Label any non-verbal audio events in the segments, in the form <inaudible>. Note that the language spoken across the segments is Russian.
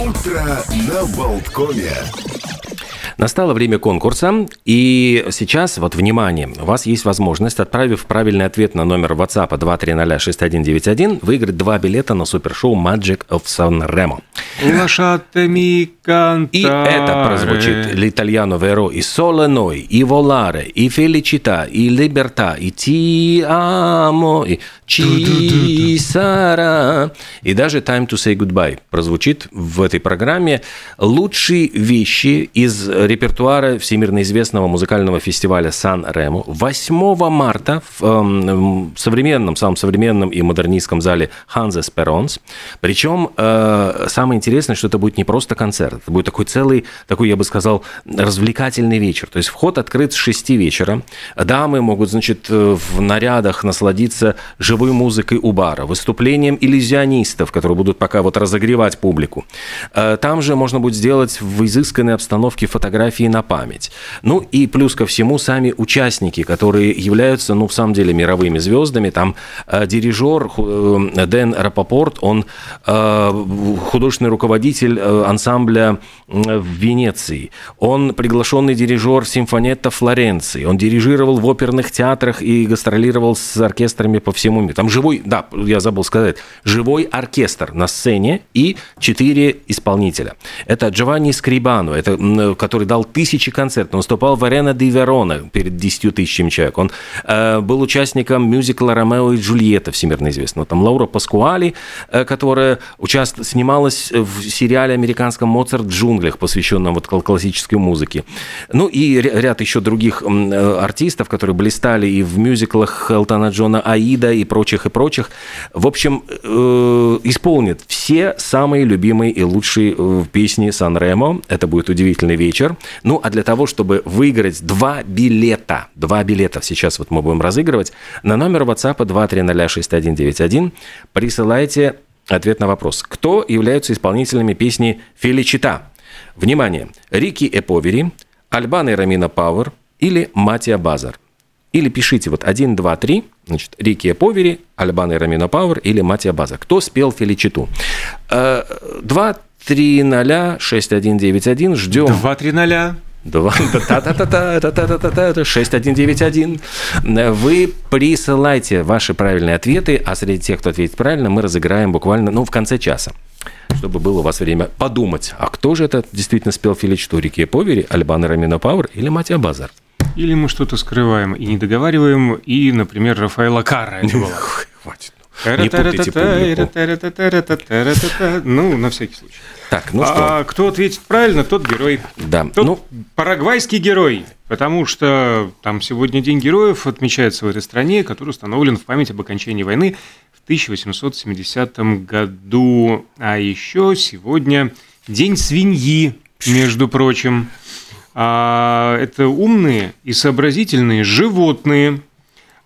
Утро на Болткоме. Настало время конкурса, и сейчас, вот, внимание, у вас есть возможность, отправив правильный ответ на номер WhatsApp 2306191, выиграть два билета на супершоу Magic of San Remo. И это прозвучит l'italiano vero и solo noi, и volare, и felicità, и libertà, и ti amo, и ci sarà, и даже time to say goodbye прозвучит в этой программе. Лучшие вещи из репертуара всемирно известного музыкального фестиваля Сан-Ремо 8 марта в эм, современном, самом современном и модернистском зале Ханзе Сперонс. Причем э, самое интересное, что это будет не просто концерт, это будет такой целый, такой, я бы сказал, развлекательный вечер. То есть вход открыт с 6 вечера. Дамы могут, значит, э, в нарядах насладиться живой музыкой у бара, выступлением иллюзионистов, которые будут пока вот разогревать публику. Э, Там же можно будет сделать в изысканной обстановке фотографии на память. Ну и плюс ко всему сами участники, которые являются, ну, в самом деле, мировыми звездами. Там э, дирижер э, Дэн Рапопорт, он э, художественный руководитель э, ансамбля в Венеции. Он приглашенный дирижер симфонетта Флоренции. Он дирижировал в оперных театрах и гастролировал с оркестрами по всему миру. Там живой, да, я забыл сказать, живой оркестр на сцене и четыре исполнителя. Это Джованни Скрибано, это, который дал тысячи концертов. Он выступал в Арена ди Верона перед 10 тысячами человек. Он э, был участником мюзикла «Ромео и Джульетта», всемирно известного. Там Лаура Паскуали, э, которая участ... снималась в сериале американском «Моцарт в джунглях», посвященном вот кл- классической музыке. Ну и ря- ряд еще других э, артистов, которые блистали и в мюзиклах Элтона Джона «Аида» и прочих, и прочих. В общем, э, исполнит все самые любимые и лучшие э, песни Сан-Ремо. Это будет удивительный вечер. Ну, а для того, чтобы выиграть два билета, два билета сейчас вот мы будем разыгрывать, на номер WhatsApp 2306191 присылайте ответ на вопрос. Кто являются исполнителями песни «Феличита»? Внимание! Рики Эповери, Альбана и Рамина Пауэр или Матия Базар. Или пишите вот 1, 2, 3, значит, Рики Эповери, Альбана и Рамина Пауэр или Матия Базар. Кто спел «Феличиту»? Э, 2, 3, 0, 6, 1, 9, 1. Ждем. Два, три ноля. Два, та-та-та-та, та-та-та-та, 6191. Вы присылайте ваши правильные ответы, а среди тех, кто ответит правильно, мы разыграем буквально, ну, в конце часа чтобы было у вас время подумать, а кто же это действительно спел Филичту Рики Повери, Альбана Рамина Пауэр или Матья Базар? Или мы что-то скрываем и не договариваем, и, например, Рафаэла Карра. Хватит. Не путайте публику. Ну, на всякий случай. Так, ну что, А кто ответит правильно, тот герой. да, Тот ну, парагвайский герой, потому что там сегодня День героев отмечается в этой стране, который установлен в память об окончании войны в 1870 году. А еще сегодня День свиньи, между прочим. А, это умные и сообразительные животные.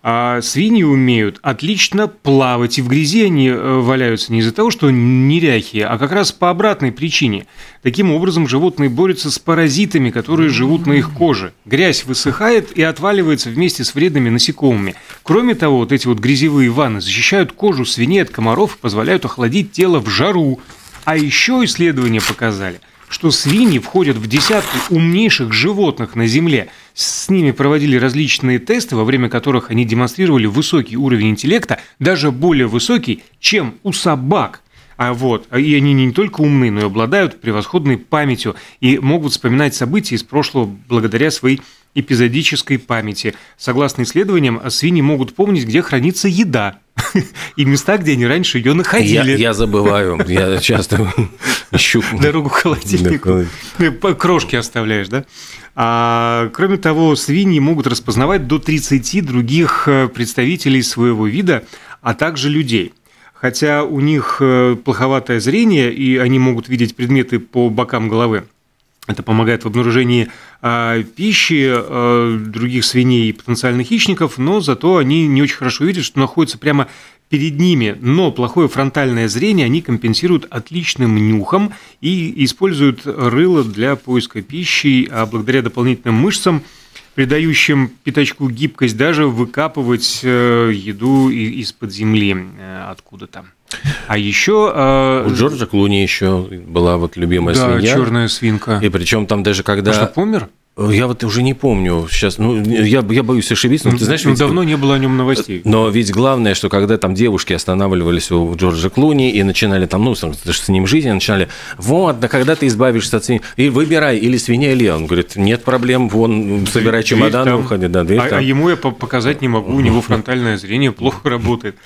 А свиньи умеют отлично плавать, и в грязи они э, валяются не из-за того, что неряхи, а как раз по обратной причине. Таким образом, животные борются с паразитами, которые живут на их коже. Грязь высыхает и отваливается вместе с вредными насекомыми. Кроме того, вот эти вот грязевые ванны защищают кожу свиней от комаров и позволяют охладить тело в жару. А еще исследования показали, что свиньи входят в десятку умнейших животных на Земле. С ними проводили различные тесты, во время которых они демонстрировали высокий уровень интеллекта, даже более высокий, чем у собак. А вот, и они не только умны, но и обладают превосходной памятью и могут вспоминать события из прошлого благодаря своей эпизодической памяти. Согласно исследованиям, свиньи могут помнить, где хранится еда, <laughs> и места, где они раньше ее я, находили. я забываю, я часто ищу. <laughs> Дорогу к холодильнику. По- Крошки оставляешь, да? А, кроме того, свиньи могут распознавать до 30 других э, представителей своего вида, а также людей. Хотя у них э, плоховатое зрение, и они могут видеть предметы по бокам головы. Это помогает в обнаружении а, пищи а, других свиней и потенциальных хищников, но зато они не очень хорошо видят, что находится прямо перед ними. Но плохое фронтальное зрение они компенсируют отличным нюхом и используют рыло для поиска пищи, а благодаря дополнительным мышцам, придающим пятачку гибкость, даже выкапывать э, еду из-под земли э, откуда-то. А еще... Э, У Джорджа Клуни еще была вот любимая да, свинья. черная свинка. И причем там даже когда... Что, помер? Я вот уже не помню сейчас, ну, я, я боюсь ошибиться, но ты знаешь, Ну, ведь- давно не было о нем новостей. но ведь главное, что когда там девушки останавливались у Джорджа Клуни и начинали там, ну, с ним жизнь, начинали, вот, да когда ты избавишься от свиньи, и выбирай, или свинья, или я». Он говорит, нет проблем, вон, собирай Дверь чемодан, там. уходи, да, дверь а, там. а ему я по- показать не могу, у него фронтальное зрение плохо работает.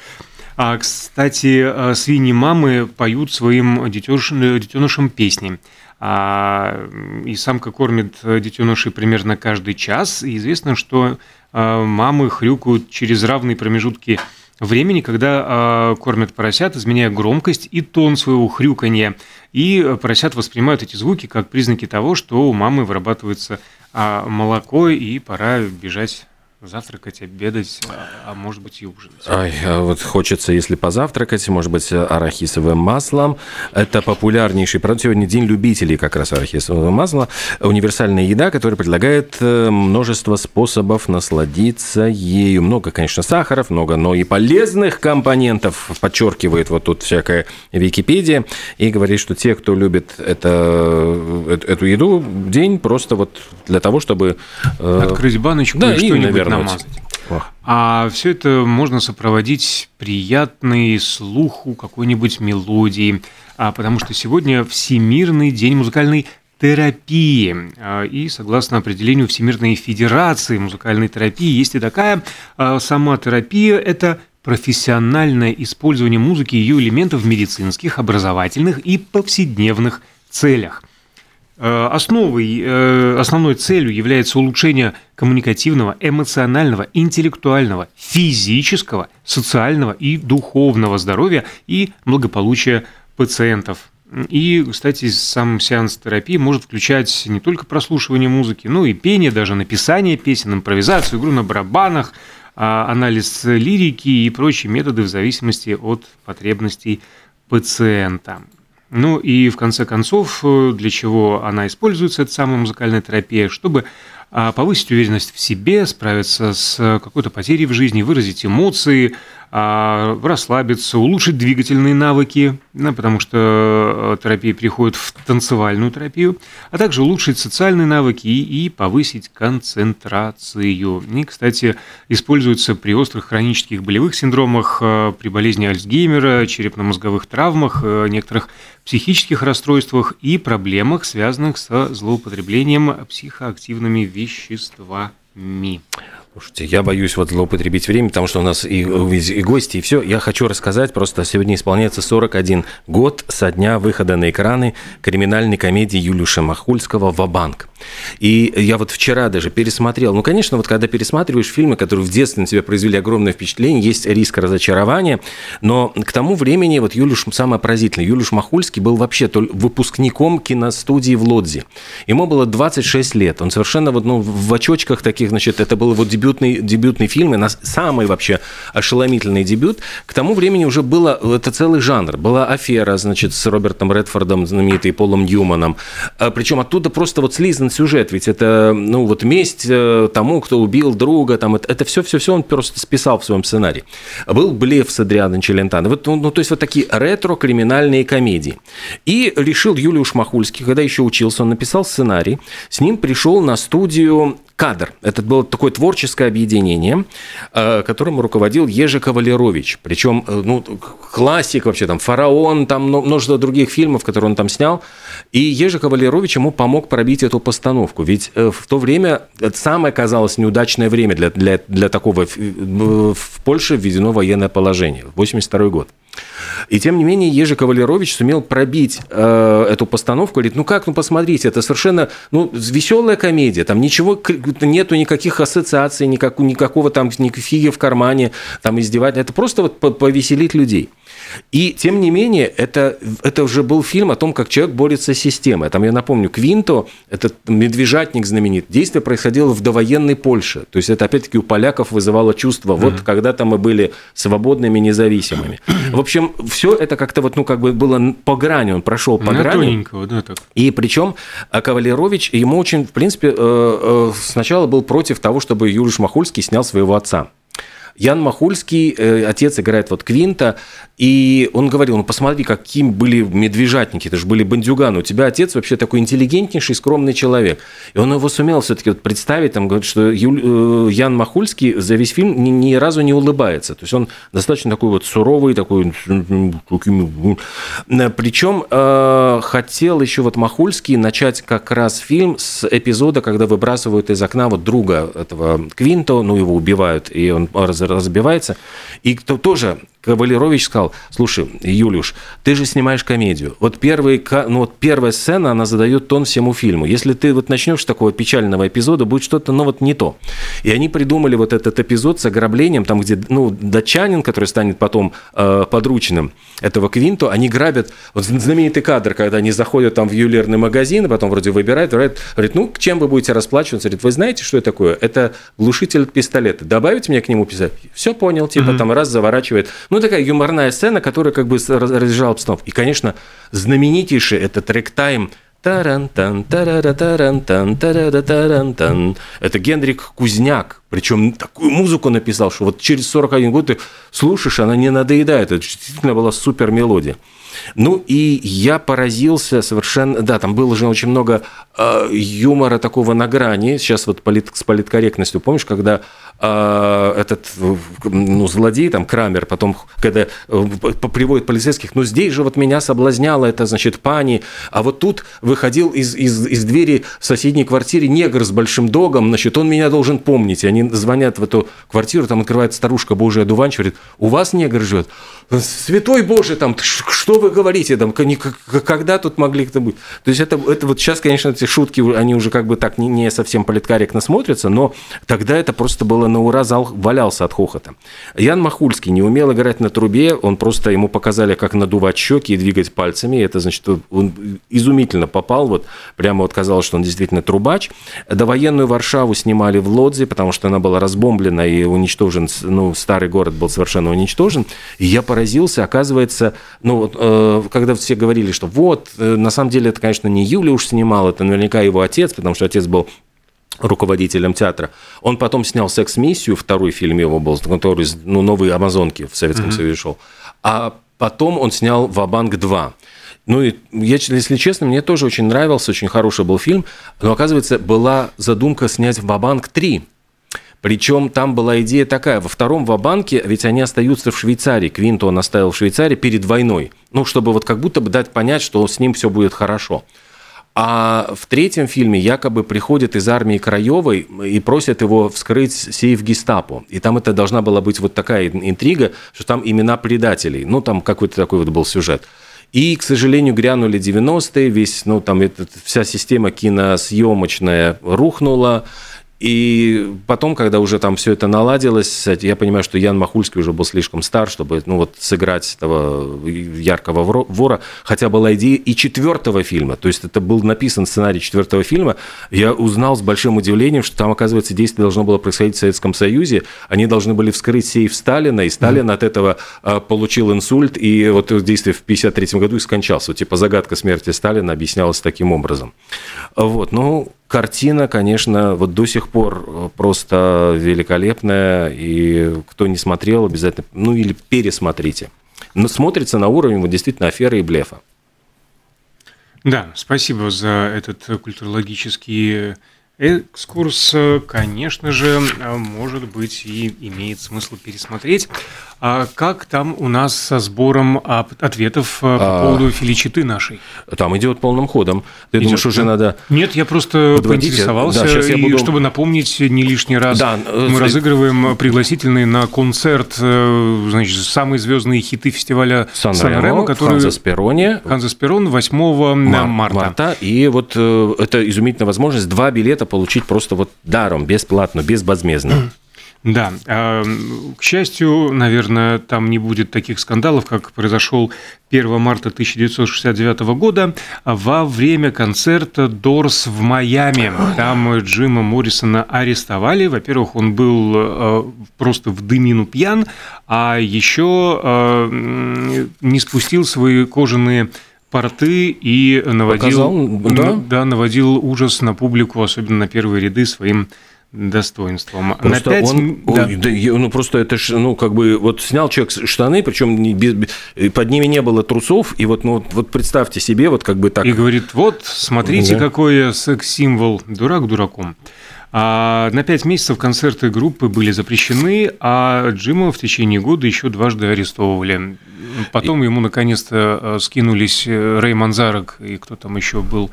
А, кстати, а, свиньи мамы поют своим детеныш- детенышам песни. А, и самка кормит детенышей примерно каждый час. И известно, что а, мамы хрюкают через равные промежутки времени, когда а, кормят поросят, изменяя громкость и тон своего хрюканья. И поросят воспринимают эти звуки как признаки того, что у мамы вырабатывается а, молоко, и пора бежать завтракать, обедать, а, а может быть и ужинать. Ай, а вот хочется, если позавтракать, может быть, арахисовым маслом. Это популярнейший продукт. Сегодня день любителей как раз арахисового масла. Универсальная еда, которая предлагает э, множество способов насладиться ею. Много, конечно, сахаров, много, но и полезных компонентов, подчеркивает вот тут всякая Википедия. И говорит, что те, кто любит это, э, эту еду, день просто вот для того, чтобы... э, Открыть баночку да, и что-нибудь. Намазать. ох, А все это можно сопроводить приятной слуху какой-нибудь мелодии, а, потому что сегодня Всемирный день музыкальной терапии. А, И согласно определению Всемирной Федерации музыкальной терапии, есть и такая а, сама терапия – это профессиональное использование музыки и ее элементов в медицинских, образовательных и повседневных целях. Э, Основой, э, основной целью является улучшение коммуникативного, эмоционального, интеллектуального, физического, социального и духовного здоровья и благополучия пациентов. И, кстати, сам сеанс терапии может включать не только прослушивание музыки, но и пение, даже написание песен, импровизацию, игру на барабанах, а, анализ лирики и прочие методы в зависимости от потребностей пациента. Ну и в конце концов, э, для чего она используется, эта самая музыкальная терапия, чтобы а, повысить уверенность в себе, справиться с какой-то потерей в жизни, выразить эмоции, расслабиться, улучшить двигательные навыки, потому что э, терапия переходит в танцевальную терапию, а также улучшить социальные навыки и, и повысить концентрацию. И, кстати, используется при острых хронических болевых синдромах, э, при болезни Альцгеймера, черепно-мозговых травмах, э, некоторых психических расстройствах и проблемах, связанных со злоупотреблением психоактивными веществами. Слушайте, я боюсь вот злоупотребить время, потому что у нас и, и гости, и все. Я хочу рассказать, просто сегодня исполняется 41 год со дня выхода на экраны криминальной комедии Юлиуша Махульского «Ва-банк». И я вот вчера даже пересмотрел. Ну, конечно, вот когда пересматриваешь фильмы, которые в детстве на тебя произвели огромное впечатление, есть риск разочарования, но к тому времени вот Юлиуш самое поразительное. Юлиуш Махульский был вообще выпускником киностудии в Лодзе. Ему было 26 лет. Он совершенно вот, ну, в очочках таких, значит, это был его дебютный, дебютный фильм, и нас, самый вообще ошеломительный дебют. К тому времени уже было, это целый жанр. Была афера, значит, с Робертом Редфордом, знаменитый Полом Ньюманом. А, Причем оттуда просто вот слизан сюжет, ведь это, ну, вот месть э, тому, кто убил друга, там, это, это все-все-все он просто списал в своем сценарии. Был блеф с Адрианом Челентано. Вот, ну, ну, то есть вот такие ретро-криминальные комедии. И решил Юлиуш Махульский, когда еще учился, он написал сценарий, с ним пришел на студию Кадр. Это было такое творческое объединение, э, которым руководил Ежи Кавалерович. Причем, э, ну, классик вообще, там, «Фараон», там множество других фильмов, которые он там снял. И Ежи Кавалерович ему помог пробить эту постановку. Ведь э, в то время это самое, казалось, неудачное время для, для, для такого. В Польше введено военное положение. 82 год. И тем не менее Ежи Кавалерович сумел пробить э, эту постановку. Говорит, ну как, ну посмотрите, это совершенно ну, веселая комедия. Там ничего, нету никаких ассоциаций, никак, никакого там ни фиги в кармане, там издевать. Это просто вот по- повеселить людей. И тем не менее, это, это уже был фильм о том, как человек борется с системой. Там, я напомню, Квинто, этот медвежатник знаменит, действие происходило в довоенной Польше. То есть это, опять-таки, у поляков вызывало чувство, вот когда-то мы были свободными, независимыми. В общем, все это как-то вот, ну, как бы было по грани, он прошел по На грани. тоненького, да, так. И причем а, Кавалерович, ему очень, в принципе, э, э, сначала был против того, чтобы Юрий Махульский снял своего отца. Ян Махульский, э, отец играет вот Квинта, и он говорил, ну посмотри, каким были медвежатники, это же были бандюганы, у тебя отец вообще такой интеллигентнейший, скромный человек. И он его сумел все-таки вот представить, там, говорит, что Юль, э, Ян Махульский за весь фильм ни, ни разу не улыбается. То есть он достаточно такой вот суровый, такой... Причем э, хотел еще вот Махульский начать как раз фильм с эпизода, когда выбрасывают из окна вот друга этого Квинто, ну его убивают, и он разбивается. И кто тоже Кавалерович сказал, слушай, Юлюш, ты же снимаешь комедию. Вот, первый, ну, вот первая сцена, она задает тон всему фильму. Если ты вот начнешь с такого печального эпизода, будет что-то, ну, вот не то. И они придумали вот этот эпизод с ограблением, там, где, ну, датчанин, который станет потом э, подручным этого Квинту, они грабят, вот знаменитый кадр, когда они заходят там в ювелирный магазин, и потом вроде выбирают, выбирают, говорит, ну, чем вы будете расплачиваться? Говорит, вы знаете, что это такое? Это глушитель пистолета. Добавить мне к нему пистолет? Все понял, типа, mm-hmm. там раз заворачивает. Ну, такая юморная сцена, которая как бы разряжала обстановку. И, конечно, знаменитейший это трек-тайм Тарантан. Это Генрик Кузняк. Причем такую музыку написал, что вот через 41 год ты слушаешь, она не надоедает. Это действительно была супер мелодия. Ну и я поразился совершенно... Да, там было же очень много э, юмора такого на грани. Сейчас вот полит, с политкорректностью. Помнишь, когда э, этот ну, злодей, там, Крамер, потом, когда э, приводит полицейских, ну здесь же вот меня соблазняла это, значит, пани, а вот тут выходил из, из, из двери в соседней квартире негр с большим догом, значит, он меня должен помнить. Они звонят в эту квартиру, там открывает старушка Божия одуванчик, говорит, у вас негр живет? Святой Боже, там, что вы говорите, там, когда тут могли это быть? То есть это, это вот сейчас, конечно, эти шутки, они уже как бы так не, не совсем политкорректно смотрятся, но тогда это просто было на ура, зал валялся от хохота. Ян Махульский не умел играть на трубе, он просто, ему показали, как надувать щеки и двигать пальцами, это значит, он изумительно попал, вот прямо вот казалось, что он действительно трубач. Довоенную Варшаву снимали в Лодзе, потому что она была разбомблена и уничтожен, ну, старый город был совершенно уничтожен, и я поразился, оказывается, ну, вот, э, когда все говорили, что вот, э, на самом деле это, конечно, не Юля уж снимал, это наверняка его отец, потому что отец был руководителем театра. Он потом снял «Секс-миссию», второй фильм его был, который ну, «Новые амазонки» в Советском mm-hmm. Союзе шел. А потом он снял «Вабанк 2». Ну, и я, если честно, мне тоже очень нравился, очень хороший был фильм, но, оказывается, была задумка снять «Вабанк 3», причем там была идея такая, во втором Вабанке, ведь они остаются в Швейцарии, Квинто он оставил в Швейцарии перед войной, ну, чтобы вот как будто бы дать понять, что с ним все будет хорошо. А в третьем фильме якобы приходят из армии Краевой и просят его вскрыть сейф гестапо. И там это должна была быть вот такая интрига, что там имена предателей. Ну, там какой-то такой вот был сюжет. И, к сожалению, грянули 90-е, весь, ну, там это, вся система киносъемочная рухнула, и потом, когда уже там все это наладилось, я понимаю, что Ян Махульский уже был слишком стар, чтобы ну, вот, сыграть этого яркого вора. Хотя была идея и четвертого фильма. То есть это был написан сценарий четвертого фильма. Я узнал с большим удивлением, что там, оказывается, действие должно было происходить в Советском Союзе. Они должны были вскрыть сейф Сталина, и Сталин mm-hmm. от этого а, получил инсульт, и вот действие в 1953 году и скончался. Вот, типа загадка смерти Сталина объяснялась таким образом. Вот, ну, Картина, конечно, вот до сих пор э, просто великолепная, и кто не смотрел, обязательно, ну или пересмотрите. Но смотрится на уровне вот действительно аферы и блефа. Да, спасибо за этот культурологический экскурс, конечно же, может быть и имеет смысл пересмотреть. А как там у нас со сбором ответов э, по а, поводу филичиты нашей? Там идет полным ходом. Ты идет, думаешь, уже надо... Нет, я просто подводите. поинтересовался, да, и буду... чтобы напомнить не лишний раз, да, мы э, разыгрываем пригласительные на концерт, э, значит, самые звездные хиты фестиваля Сан-Ремо, который... Ханза Сперони. Ханза Сперон 8 Мар- марта. марта. И вот это изумительная возможность два билета получить просто вот даром, бесплатно, безвозмездно. Да, к счастью, наверное, там не будет таких скандалов, как произошел 1 марта 1969 года во время концерта Дорс в Майами. Там Джима Моррисона арестовали. Во-первых, он был а, просто в дымину пьян, а еще а, не спустил свои кожаные порты и наводил, Показал, да? Да, наводил ужас на публику, особенно на первые ряды своим достоинством. Просто На 5... он, да. Ой, да, ну просто это ж, ну как бы вот снял человек штаны, причем без, под ними не было трусов, и вот ну вот представьте себе вот как бы так. И говорит, вот смотрите, да. какой секс-символ, дурак дураком. А на пять месяцев концерты группы были запрещены, а Джима в течение года еще дважды арестовывали. Потом ему наконец-то э, скинулись э, Рэй Манзарок и кто там еще был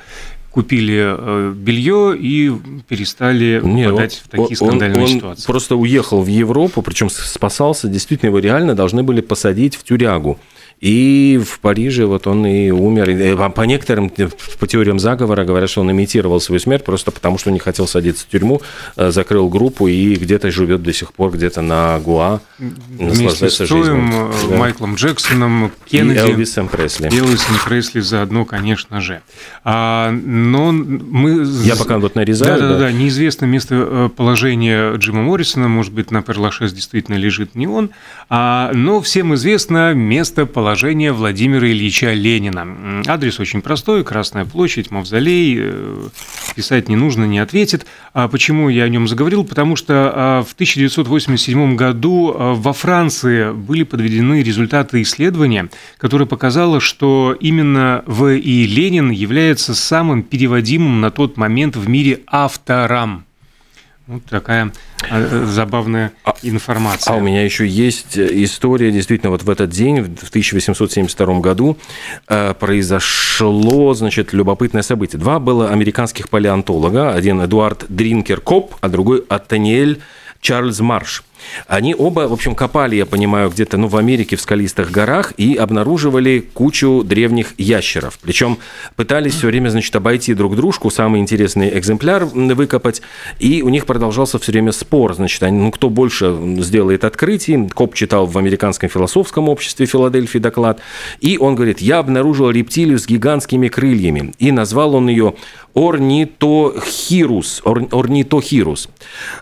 купили э, белье и перестали Не, попадать он, в такие скандальные он, ситуации. Он просто уехал в Европу, причем спасался, действительно его реально должны были посадить в тюрягу. И в Париже вот он и умер. И по некоторым, по теориям заговора, говорят, что он имитировал свою смерть просто потому, что не хотел садиться в тюрьму, э, закрыл группу и где-то живет до сих пор, где-то на Гуа. Вместе с Тоем, э, да. Майклом Джексоном, Кеннеди. И Элвисом Пресли. Элвисом Пресли заодно, конечно же. А, но мы... Я пока вот нарезаю. Да-да-да, да. неизвестно местоположение э, Джима Моррисона, может быть, на Перлашес действительно лежит не он, а, но всем известно местоположение положение Владимира Ильича Ленина. Адрес очень простой, Красная площадь, Мавзолей, э, писать не нужно, не ответит. А почему я о нем заговорил? Потому что а, в 1987 году а, во Франции были подведены результаты исследования, которое показало, что именно В.И. Ленин является самым переводимым на тот момент в мире автором вот такая э, забавная а, информация. А у меня еще есть история, действительно, вот в этот день, в 1872 году, э, произошло, значит, любопытное событие. Два было американских палеонтолога, один Эдуард Дринкер Коп, а другой Атаниэль Чарльз Марш. Они оба, в общем, копали, я понимаю, где-то ну, в Америке в скалистых горах и обнаруживали кучу древних ящеров. Причем пытались все время, значит, обойти друг дружку, самый интересный экземпляр выкопать, и у них продолжался все время спор, значит, они, ну, кто больше сделает открытий. Коп читал в Американском философском обществе Филадельфии доклад, и он говорит, я обнаружил рептилию с гигантскими крыльями, и назвал он ее орнитохирус, ор, орнитохирус,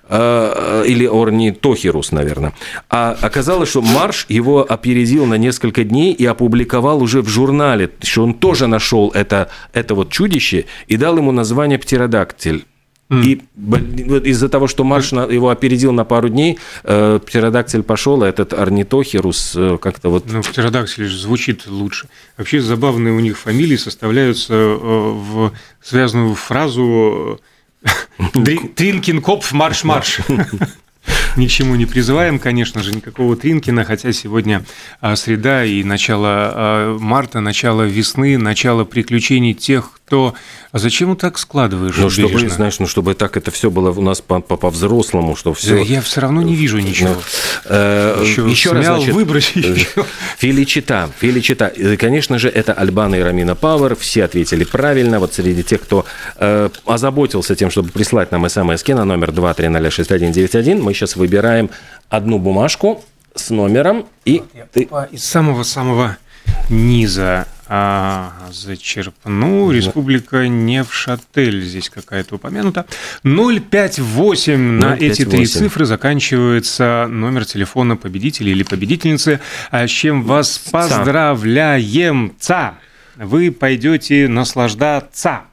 э, или орнитохирус, наверное. А оказалось, что Марш его опередил на несколько дней и опубликовал уже в журнале, что он тоже нашел это, это вот чудище и дал ему название птеродактиль. И из-за того, что Марш его опередил на пару дней, э, птеродактиль пошел, а этот орнитохирус э, как-то вот... Ну, птеродактиль звучит лучше. Вообще забавные у них фамилии составляются э, в связанную фразу <laughs> Тринкин Копф марш-марш. <laughs> <laughs> ни к чему не призываем, конечно же, никакого Тринкина, хотя сегодня а, среда и начало а, марта, начало весны, начало приключений тех, кто... А зачем так складываешь? Ну, чтобы, бережно? знаешь, ну, чтобы так это все было у нас по-взрослому, по, что все... Да, я все равно не вижу ничего. Ну, э, еще, еще раз, значит, выбросить. Филичита, Филичита. Конечно же, это Альбана и Рамина Пауэр. Все ответили правильно. Вот среди тех, кто э, озаботился тем, чтобы прислать нам смс на номер 2306191, мы сейчас выбираем одну бумажку с номером. И вот ты... Из самого-самого низа а, зачерпну. Республика Невшатель здесь какая-то упомянута. 058 на эти три цифры заканчивается номер телефона победителя или победительницы, а с чем вас поздравляем. Ца! Вы пойдете наслаждаться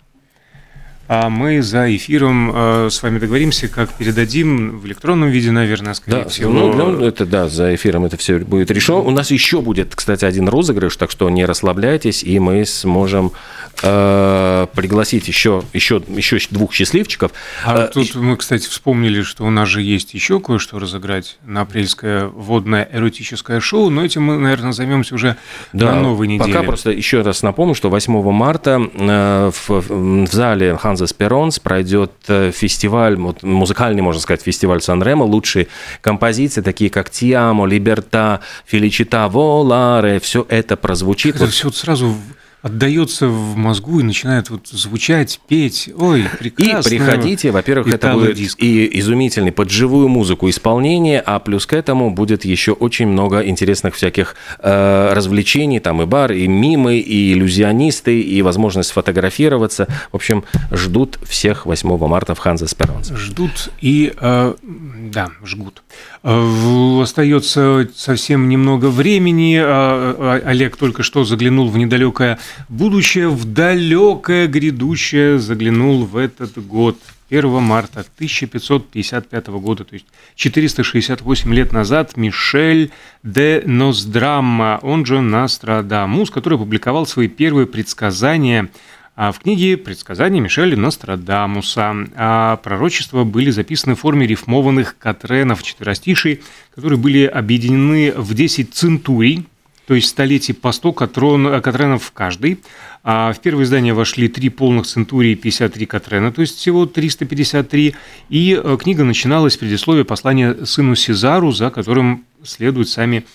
а мы за эфиром э, с вами договоримся, как передадим в электронном виде, наверное, скорее да, всего. Ну, ну, это да, за эфиром это все будет решено. У нас еще будет, кстати, один розыгрыш, так что не расслабляйтесь, и мы сможем э, пригласить еще, еще, еще двух счастливчиков. А э, тут мы, кстати, вспомнили, что у нас же есть еще кое-что разыграть на апрельское водное эротическое шоу, но этим мы, наверное, займемся уже да, на новой неделе. Пока просто еще раз напомню, что 8 марта э, в, в зале Ханза Сперонс пройдет э, фестиваль, музыкальный, можно сказать, фестиваль Сан-Ремо, лучшие композиции, такие как «Тиамо», «Либерта», «Феличита», «Воларе», все это прозвучит. Это вот... все сразу отдается в мозгу и начинает вот звучать, петь. Ой, прекрасно. И приходите, во-первых, это будет и изумительный под живую музыку исполнение, а плюс к этому будет еще очень много интересных всяких э, развлечений, там и бар, и мимы, и иллюзионисты, и возможность сфотографироваться. В общем, ждут всех 8 марта в Ханзе Сперонс. Ждут и, э, да, жгут. Э, остается совсем немного времени. А, а, Олег только что заглянул в недалекое будущее, в далекое грядущее заглянул в этот год. 21 марта 1555 года, то есть 468 лет назад, Мишель де Ноздрамма, он же Нострадамус, который опубликовал свои первые предсказания а в книге «Предсказания Мишеля Нострадамуса». А пророчества были записаны в форме рифмованных катренов четверостишей, которые были объединены в 10 центурий, то есть столетий по 100 катрон, катренов в каждой. А в первое издание вошли три полных центурии и 53 катрена, то есть всего 353. И э, книга начиналась с предисловия послания сыну Сезару, за которым следуют сами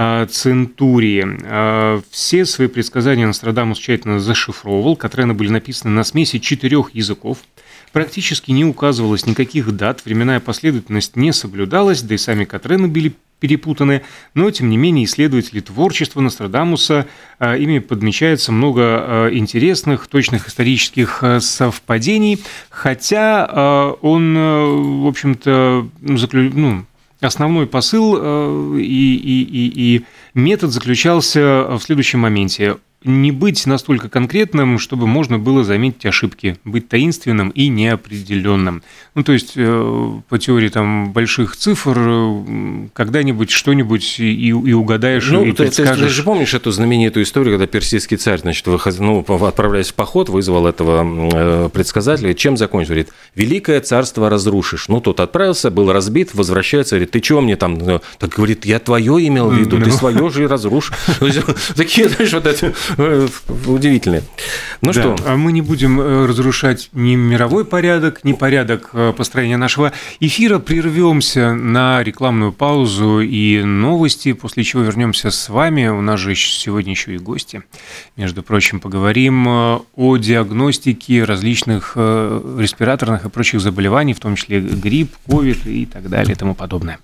а, Центурии. А, все свои предсказания Нострадамус тщательно зашифровывал. Катрены были написаны на смеси четырех языков. Практически не указывалось никаких дат, временная последовательность не соблюдалась, да и сами Катрены были перепутаны, но, тем не менее, исследователи творчества Нострадамуса, а, ими подмечается много интересных, точных исторических совпадений, хотя он, в общем-то, заклю... ну, основной посыл и, и, и, и метод заключался в следующем моменте не быть настолько конкретным, чтобы можно было заметить ошибки, быть таинственным и неопределенным. Ну, то есть, э, по теории там больших цифр, э, когда-нибудь что-нибудь и, и угадаешь, ну, и ты, ты, ты же помнишь эту знаменитую историю, когда персидский царь, значит, выход, ну, отправляясь в поход, вызвал этого э, предсказателя, чем закончил? Говорит, великое царство разрушишь. Ну, тот отправился, был разбит, возвращается, говорит, ты чего мне там? Так говорит, я твое имел в виду, ты свое же и разрушишь. <laughs> Такие, знаешь, вот это <laughs> удивительные. Ну да, что? А мы не будем э, разрушать ни мировой порядок, ни порядок э, построения нашего эфира. Прервемся на рекламную паузу и новости, после чего вернемся с вами. У нас же сегодня еще и гости. Между прочим, поговорим э, о диагностике различных респираторных и прочих заболеваний, в том числе грипп, ковид и так далее и тому подобное.